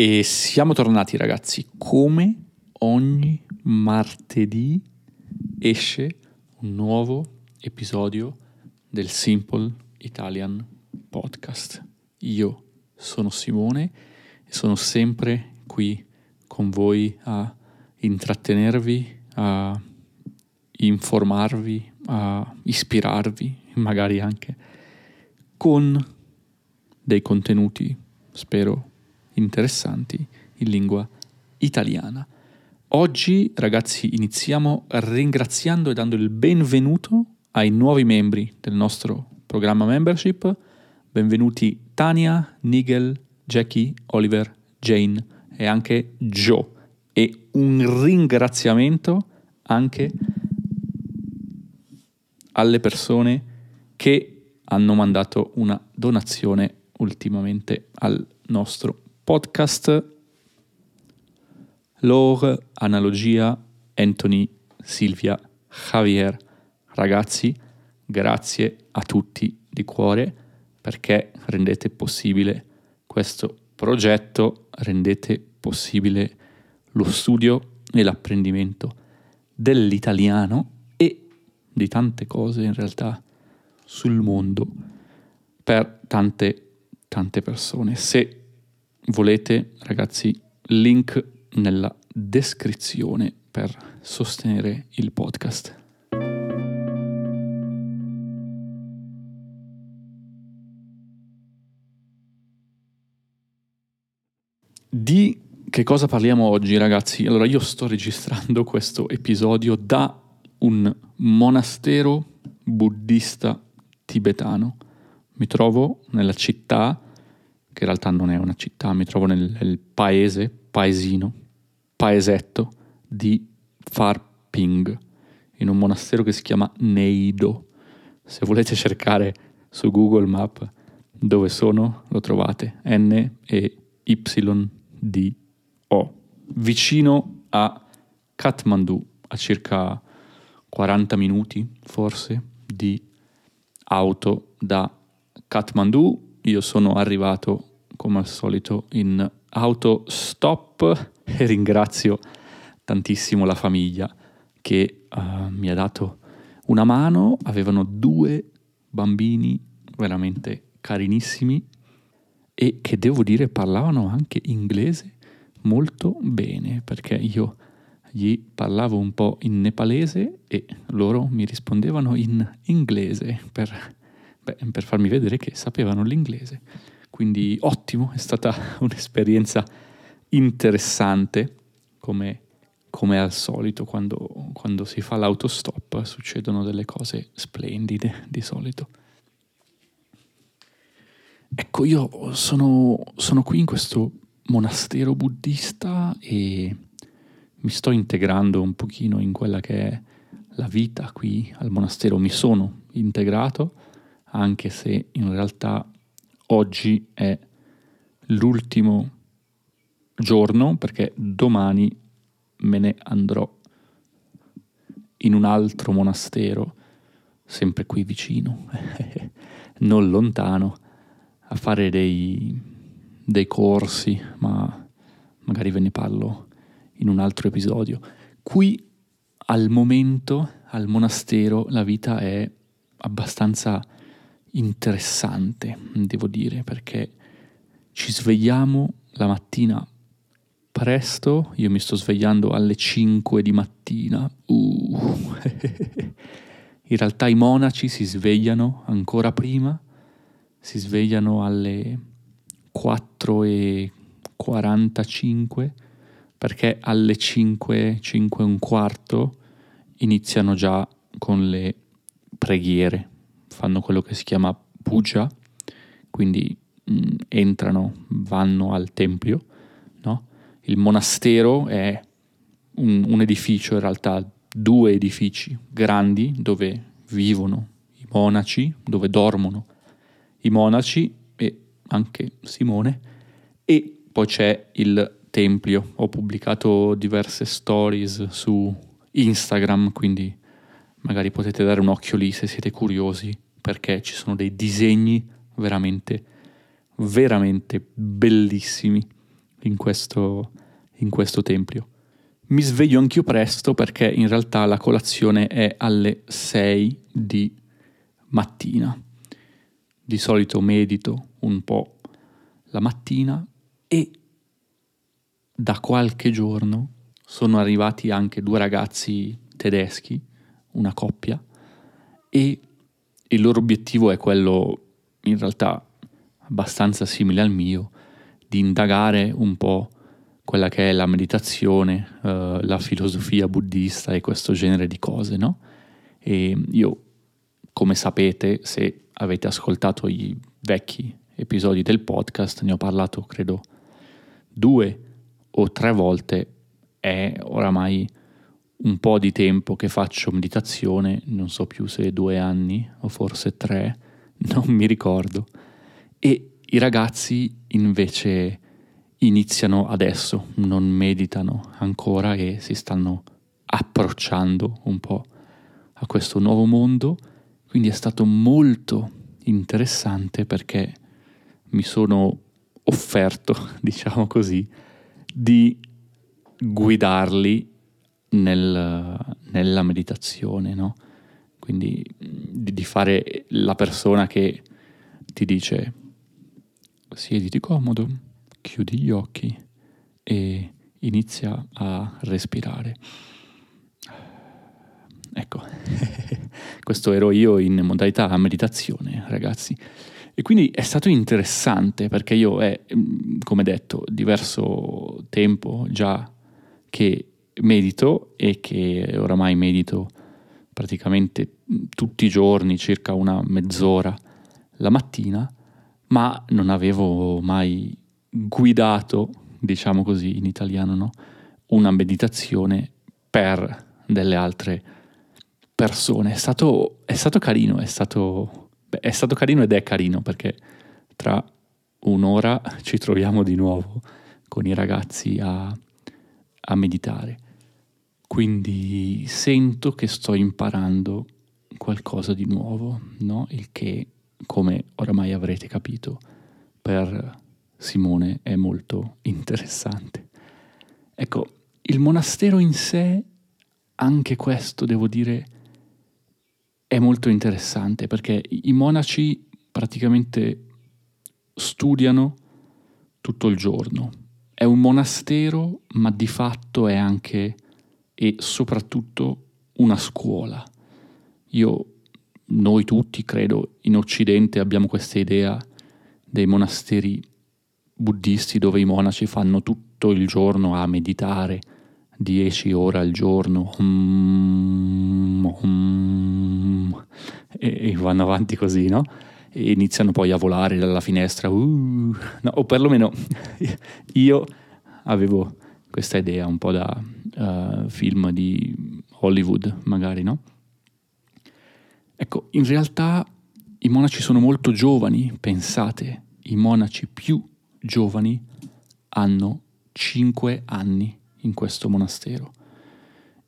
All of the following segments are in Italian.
E siamo tornati ragazzi, come ogni martedì esce un nuovo episodio del Simple Italian Podcast. Io sono Simone e sono sempre qui con voi a intrattenervi, a informarvi, a ispirarvi, magari anche con dei contenuti, spero, interessanti in lingua italiana. Oggi, ragazzi, iniziamo ringraziando e dando il benvenuto ai nuovi membri del nostro programma membership. Benvenuti Tania, Nigel, Jackie, Oliver, Jane e anche Joe. E un ringraziamento anche alle persone che hanno mandato una donazione ultimamente al nostro podcast. Lor, Analogia, Anthony, Silvia, Javier. Ragazzi, grazie a tutti di cuore perché rendete possibile questo progetto, rendete possibile lo studio e l'apprendimento dell'italiano e di tante cose in realtà sul mondo per tante tante persone. Se volete, ragazzi, link nella descrizione per sostenere il podcast. Di che cosa parliamo oggi, ragazzi? Allora, io sto registrando questo episodio da un monastero buddista tibetano mi trovo nella città, che in realtà non è una città, mi trovo nel, nel paese, paesino, paesetto di Farping, in un monastero che si chiama Neido. Se volete cercare su Google Map dove sono, lo trovate, N e Y D O, vicino a Kathmandu, a circa 40 minuti forse di auto da Kathmandu, io sono arrivato come al solito in autostop e ringrazio tantissimo la famiglia che uh, mi ha dato una mano, avevano due bambini veramente carinissimi e che devo dire parlavano anche inglese molto bene perché io gli parlavo un po' in nepalese e loro mi rispondevano in inglese per Beh, per farmi vedere che sapevano l'inglese. Quindi ottimo, è stata un'esperienza interessante, come, come al solito quando, quando si fa l'autostop succedono delle cose splendide di solito. Ecco, io sono, sono qui in questo monastero buddista e mi sto integrando un pochino in quella che è la vita qui al monastero. Mi sono integrato anche se in realtà oggi è l'ultimo giorno perché domani me ne andrò in un altro monastero, sempre qui vicino, non lontano, a fare dei, dei corsi, ma magari ve ne parlo in un altro episodio. Qui al momento, al monastero, la vita è abbastanza interessante, devo dire, perché ci svegliamo la mattina presto, io mi sto svegliando alle 5 di mattina. Uh. In realtà i monaci si svegliano ancora prima, si svegliano alle 4 e 45 perché alle 5, 5 e un quarto iniziano già con le preghiere fanno quello che si chiama puja, quindi mh, mm, entrano, vanno al tempio. No? Il monastero è un, un edificio, in realtà due edifici grandi dove vivono i monaci, dove dormono i monaci e anche Simone, e poi c'è il tempio. Ho pubblicato diverse stories su Instagram, quindi magari potete dare un occhio lì se siete curiosi perché ci sono dei disegni veramente, veramente bellissimi in questo, in questo tempio. Mi sveglio anch'io presto perché in realtà la colazione è alle 6 di mattina. Di solito medito un po' la mattina e da qualche giorno sono arrivati anche due ragazzi tedeschi, una coppia, e il loro obiettivo è quello in realtà abbastanza simile al mio, di indagare un po' quella che è la meditazione, uh, la filosofia buddista e questo genere di cose, no? E io, come sapete, se avete ascoltato i vecchi episodi del podcast, ne ho parlato credo due o tre volte, è oramai un po' di tempo che faccio meditazione, non so più se due anni o forse tre, non mi ricordo. E i ragazzi invece iniziano adesso, non meditano ancora e si stanno approcciando un po' a questo nuovo mondo, quindi è stato molto interessante perché mi sono offerto, diciamo così, di guidarli nel, nella meditazione, no? Quindi di, di fare la persona che ti dice siediti comodo, chiudi gli occhi e inizia a respirare. Ecco, questo ero io in modalità meditazione, ragazzi. E quindi è stato interessante perché io è, come detto, diverso tempo già che medito e che oramai medito praticamente tutti i giorni, circa una mezz'ora la mattina, ma non avevo mai guidato, diciamo così in italiano, no? una meditazione per delle altre persone. È stato, è stato carino, è stato, beh, è stato carino ed è carino perché tra un'ora ci troviamo di nuovo con i ragazzi a, a meditare. Quindi sento che sto imparando qualcosa di nuovo, no? Il che, come oramai avrete capito, per Simone è molto interessante. Ecco, il monastero in sé, anche questo devo dire, è molto interessante perché i monaci praticamente studiano tutto il giorno. È un monastero, ma di fatto è anche e soprattutto una scuola. Io, noi tutti, credo, in Occidente abbiamo questa idea dei monasteri buddisti dove i monaci fanno tutto il giorno a meditare, 10 ore al giorno, hum, hum, e, e, vanno avanti così, no? E iniziano poi a volare dalla finestra, uh, no, o perlomeno io avevo questa idea un po' da uh, film di Hollywood, magari, no? Ecco, in realtà i monaci sono molto giovani, pensate, i monaci più giovani hanno 5 anni in questo monastero.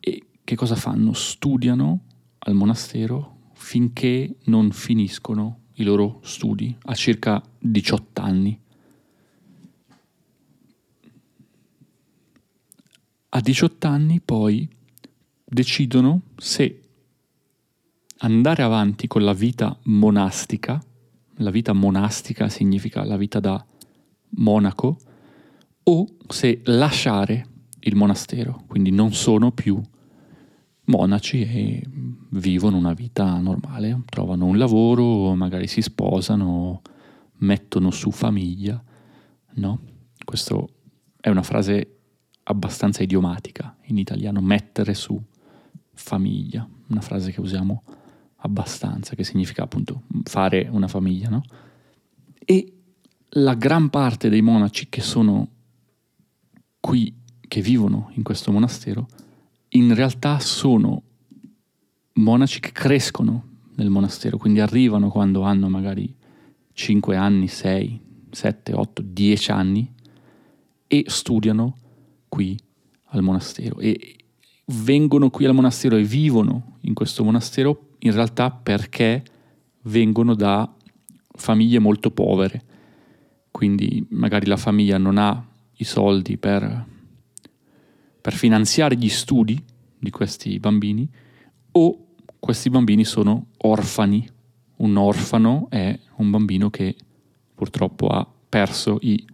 E che cosa fanno? Studiano al monastero finché non finiscono i loro studi, a circa 18 anni. A 18 anni poi decidono se andare avanti con la vita monastica, la vita monastica significa la vita da monaco, o se lasciare il monastero, quindi non sono più monaci e vivono una vita normale, trovano un lavoro, magari si sposano, mettono su famiglia, no? Questa è una frase abbastanza idiomatica in italiano, mettere su famiglia, una frase che usiamo abbastanza, che significa appunto fare una famiglia, no? E la gran parte dei monaci che sono qui, che vivono in questo monastero, in realtà sono monaci che crescono nel monastero, quindi arrivano quando hanno magari 5 anni, 6, 7, 8, 10 anni e studiano qui al monastero e vengono qui al monastero e vivono in questo monastero in realtà perché vengono da famiglie molto povere. Quindi magari la famiglia non ha i soldi per, per finanziare gli studi di questi bambini o questi bambini sono orfani. Un orfano è un bambino che purtroppo ha perso i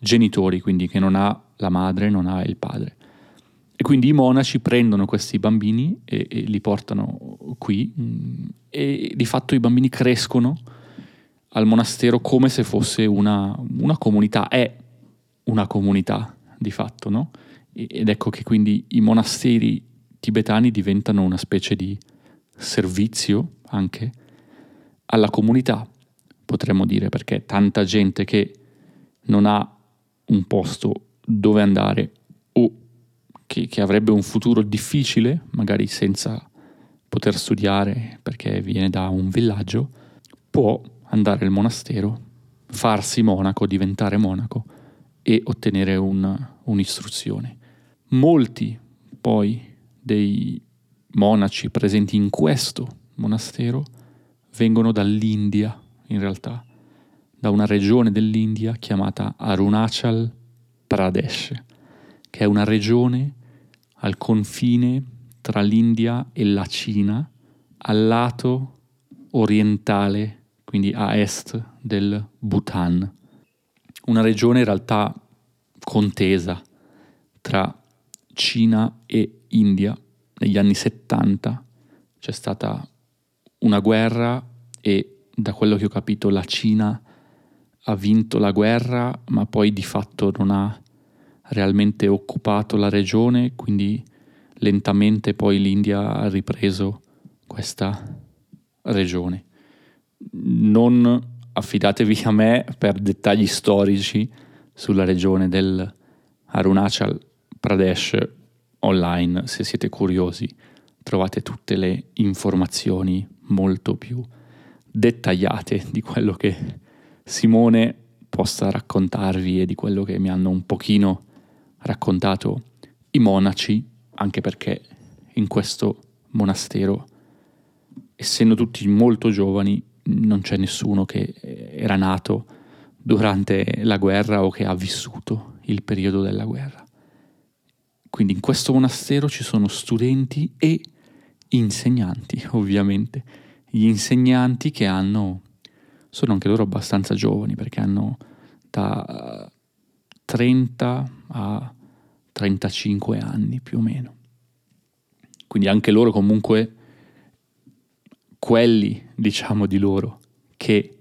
genitori, quindi che non ha la madre, non ha il padre. E quindi i monaci prendono questi bambini e, e li portano qui mm, e di fatto i bambini crescono al monastero come se fosse una, una comunità, è una comunità di fatto, no? Ed ecco che quindi i monasteri tibetani diventano una specie di servizio anche alla comunità, potremmo dire, perché tanta gente che non ha un posto dove andare o che, che avrebbe un futuro difficile, magari senza poter studiare perché viene da un villaggio, può andare al monastero, farsi monaco, diventare monaco e ottenere un, un'istruzione. Molti poi dei monaci presenti in questo monastero vengono dall'India, in realtà, da una regione dell'India chiamata Arunachal Pradesh, che è una regione al confine tra l'India e la Cina, al lato orientale, quindi a est del Bhutan. Una regione in realtà contesa tra Cina e India negli anni 70 c'è stata una guerra e da quello che ho capito la Cina ha vinto la guerra ma poi di fatto non ha realmente occupato la regione quindi lentamente poi l'India ha ripreso questa regione. Non affidatevi a me per dettagli storici sulla regione del Arunachal Pradesh online, se siete curiosi, trovate tutte le informazioni molto più dettagliate di quello che Simone possa raccontarvi e di quello che mi hanno un pochino raccontato i monaci, anche perché in questo monastero, essendo tutti molto giovani, non c'è nessuno che era nato durante la guerra o che ha vissuto il periodo della guerra. Quindi in questo monastero ci sono studenti e insegnanti, ovviamente. Gli insegnanti che hanno, sono anche loro abbastanza giovani perché hanno da 30 a 35 anni più o meno. Quindi anche loro comunque, quelli diciamo di loro che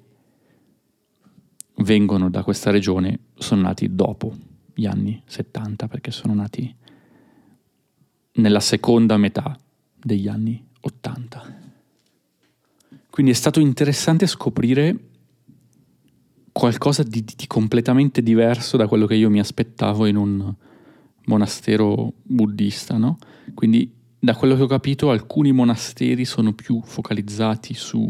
vengono da questa regione sono nati dopo gli anni 70 perché sono nati nella seconda metà degli anni 80. Quindi è stato interessante scoprire qualcosa di, di, completamente diverso da quello che io mi aspettavo in un monastero buddista, no? Quindi da quello che ho capito alcuni monasteri sono più focalizzati su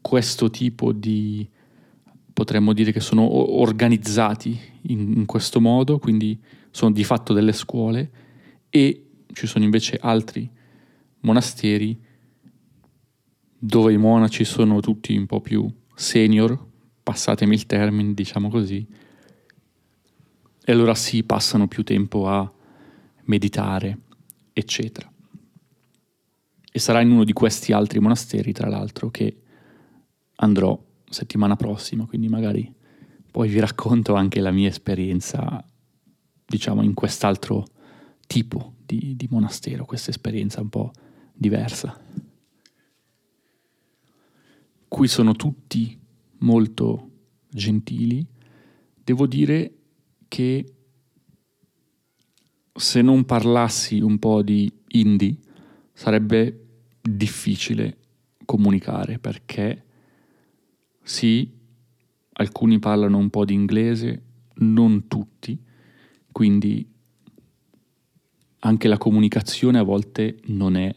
questo tipo di potremmo dire che sono organizzati in, in questo modo, quindi sono di fatto delle scuole e ci sono invece altri monasteri dove i monaci sono tutti un po' più senior, passatemi il termine, diciamo così, e allora sì, passano più tempo a meditare, eccetera. E sarà in uno di questi altri monasteri, tra l'altro, che andrò settimana prossima, quindi magari poi vi racconto anche la mia esperienza, diciamo, in quest'altro tipo di, di monastero, questa esperienza un po' diversa. Qui sono tutti molto gentili. Devo dire che se non parlassi un po' di indie sarebbe difficile comunicare perché sì, alcuni parlano un po' di inglese, non tutti, quindi anche la comunicazione a volte non è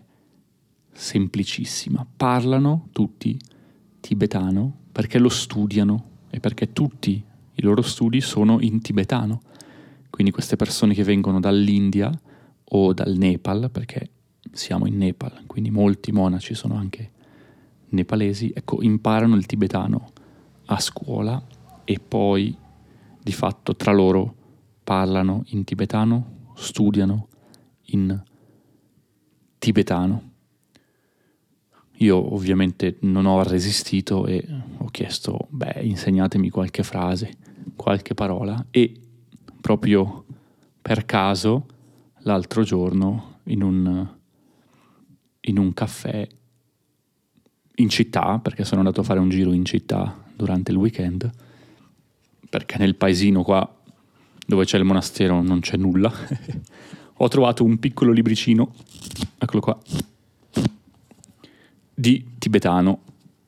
semplicissima. Parlano tutti tibetano perché lo studiano e perché tutti i loro studi sono in tibetano. Quindi queste persone che vengono dall'India o dal Nepal, perché siamo in Nepal, quindi molti monaci sono anche nepalesi, ecco, imparano il tibetano a scuola e poi di fatto tra loro parlano in tibetano, studiano in tibetano. Io ovviamente non ho resistito e ho chiesto, beh, insegnatemi qualche frase, qualche parola. E proprio per caso l'altro giorno in un, in un caffè in città, perché sono andato a fare un giro in città durante il weekend, perché nel paesino qua dove c'è il monastero non c'è nulla, ho trovato un piccolo libricino, eccolo qua, di tibetano,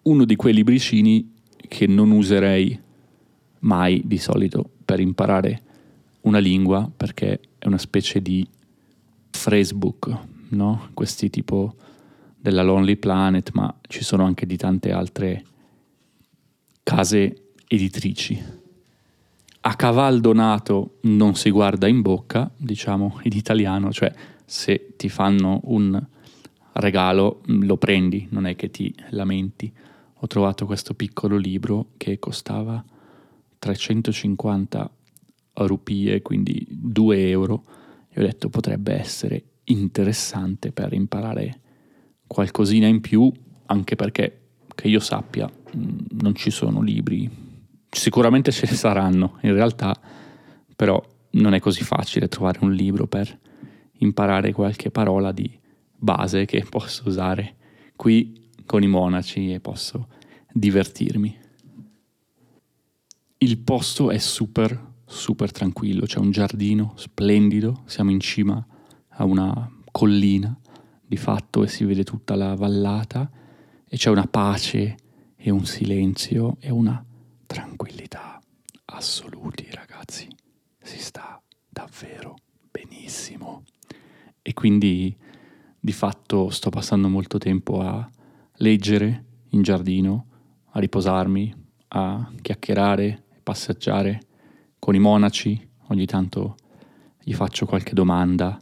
uno di quei libricini che non userei mai di solito per imparare una lingua perché è una specie di phrasebook, no? Questi tipo della Lonely Planet, ma ci sono anche di tante altre case editrici. A caval donato non si guarda in bocca, diciamo in italiano, cioè se ti fanno un regalo lo prendi, non è che ti lamenti. Ho trovato questo piccolo libro che costava 350 rupie, quindi 2 euro, e ho detto potrebbe essere interessante per imparare qualcosina in più, anche perché che io sappia mm, non ci sono libri, sicuramente ce ne saranno in realtà, però non è così facile trovare un libro per imparare qualche parola di base che posso usare qui con i monaci e posso divertirmi. Il posto è super, super tranquillo, c'è un giardino splendido, siamo in cima a una collina di fatto e si vede tutta la vallata e c'è una pace e un silenzio e una tranquillità assoluti ragazzi, si sta davvero benissimo e quindi di fatto sto passando molto tempo a leggere in giardino, a riposarmi, a chiacchierare, passeggiare con i monaci, ogni tanto gli faccio qualche domanda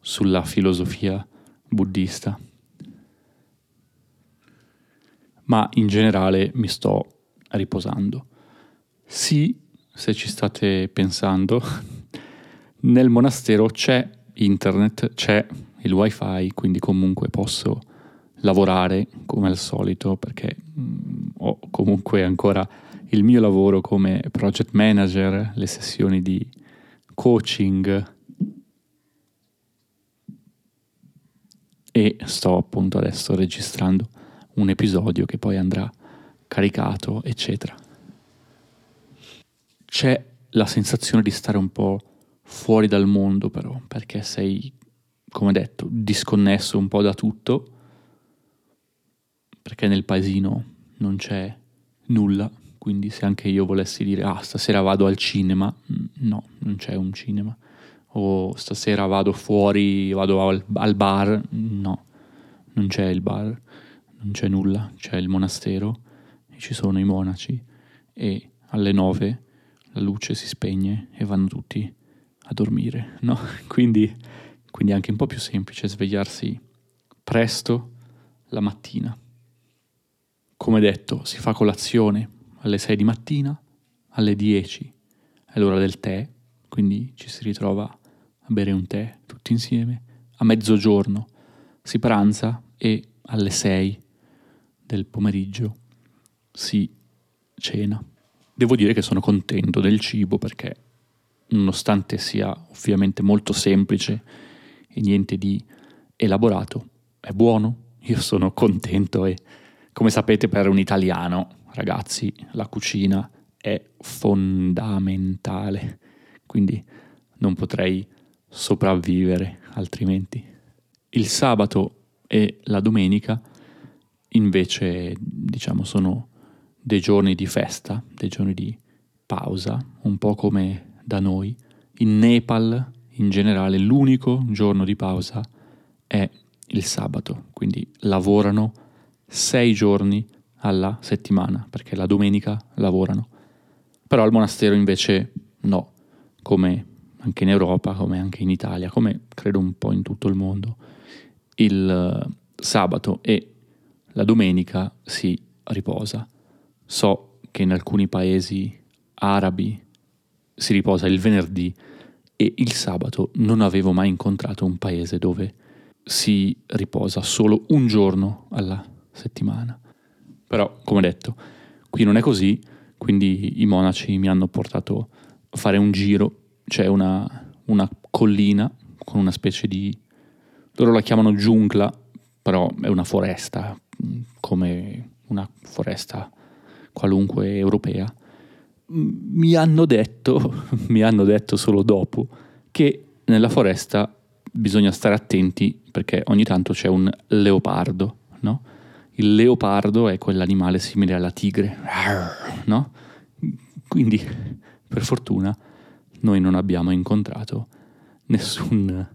sulla filosofia buddista. Ma in generale mi sto riposando. Sì, se ci state pensando, nel monastero c'è internet, c'è il wifi, quindi comunque posso lavorare come al solito perché mm, ho comunque ancora il mio lavoro come project manager, le sessioni di coaching e sto appunto adesso registrando un episodio che poi andrà caricato, eccetera. C'è la sensazione di stare un po' fuori dal mondo però, perché sei, come detto, disconnesso un po' da tutto, perché nel paesino non c'è nulla, quindi se anche io volessi dire ah stasera vado al cinema, mm, no, non c'è un cinema, o stasera vado fuori, vado al, al bar, no, non c'è il bar, non c'è nulla, c'è il monastero e ci sono i monaci e alle nove la luce si spegne e vanno tutti a dormire, no? Quindi, quindi è anche un po' più semplice svegliarsi presto la mattina. Come detto, si fa colazione alle 6 di mattina, alle 10 è l'ora del tè, quindi ci si ritrova a bere un tè tutti insieme. A mezzogiorno si pranza e alle 6 del pomeriggio si cena. Devo dire che sono contento del cibo perché nonostante sia ovviamente molto semplice e niente di elaborato, è buono, io sono contento e come sapete per un italiano, ragazzi, la cucina è fondamentale, quindi non potrei sopravvivere altrimenti. Il sabato e la domenica invece diciamo sono dei giorni di festa, dei giorni di pausa, un po' come da noi, in Nepal in generale l'unico giorno di pausa è il sabato, quindi lavorano sei giorni alla settimana, perché la domenica lavorano. Però al monastero invece no, come anche in Europa, come anche in Italia, come credo un po' in tutto il mondo. Il eh, sabato e la domenica si riposa. So che in alcuni paesi arabi si riposa il venerdì e il sabato non avevo mai incontrato un paese dove si riposa solo un giorno alla settimana. Però, come detto, qui non è così, quindi i monaci mi hanno portato a fare un giro, c'è una, una collina con una specie di... loro la chiamano giungla, però è una foresta, come una foresta qualunque europea. Mi hanno detto, mi hanno detto solo dopo, che nella foresta bisogna stare attenti perché ogni tanto c'è un leopardo, no? Il leopardo è quell'animale simile alla tigre, no? Quindi, per fortuna, noi non abbiamo incontrato nessun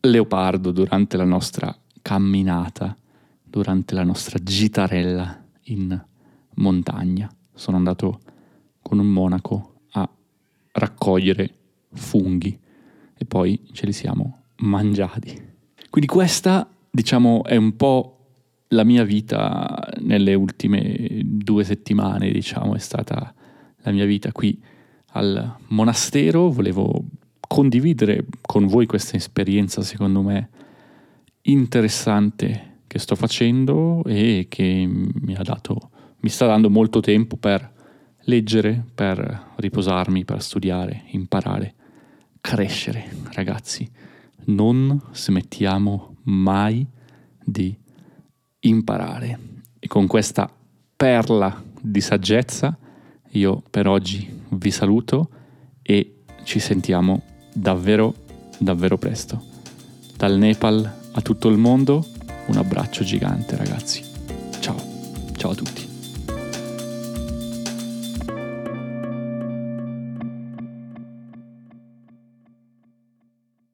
leopardo durante la nostra camminata, durante la nostra gitarella in montagna. Sono andato con un monaco a raccogliere funghi e poi ce li siamo mangiati. Quindi questa, diciamo, è un po' la mia vita nelle ultime due settimane, diciamo, è stata la mia vita qui al monastero. Volevo condividere con voi questa esperienza, secondo me, interessante che sto facendo e che mi ha dato, mi sta dando molto tempo per leggere, per riposarmi, per studiare, imparare, crescere, ragazzi. Non smettiamo mai di imparare. E con questa perla di saggezza io per oggi vi saluto e ci sentiamo davvero, davvero presto. Dal Nepal a tutto il mondo, un abbraccio gigante ragazzi. Ciao, ciao a tutti.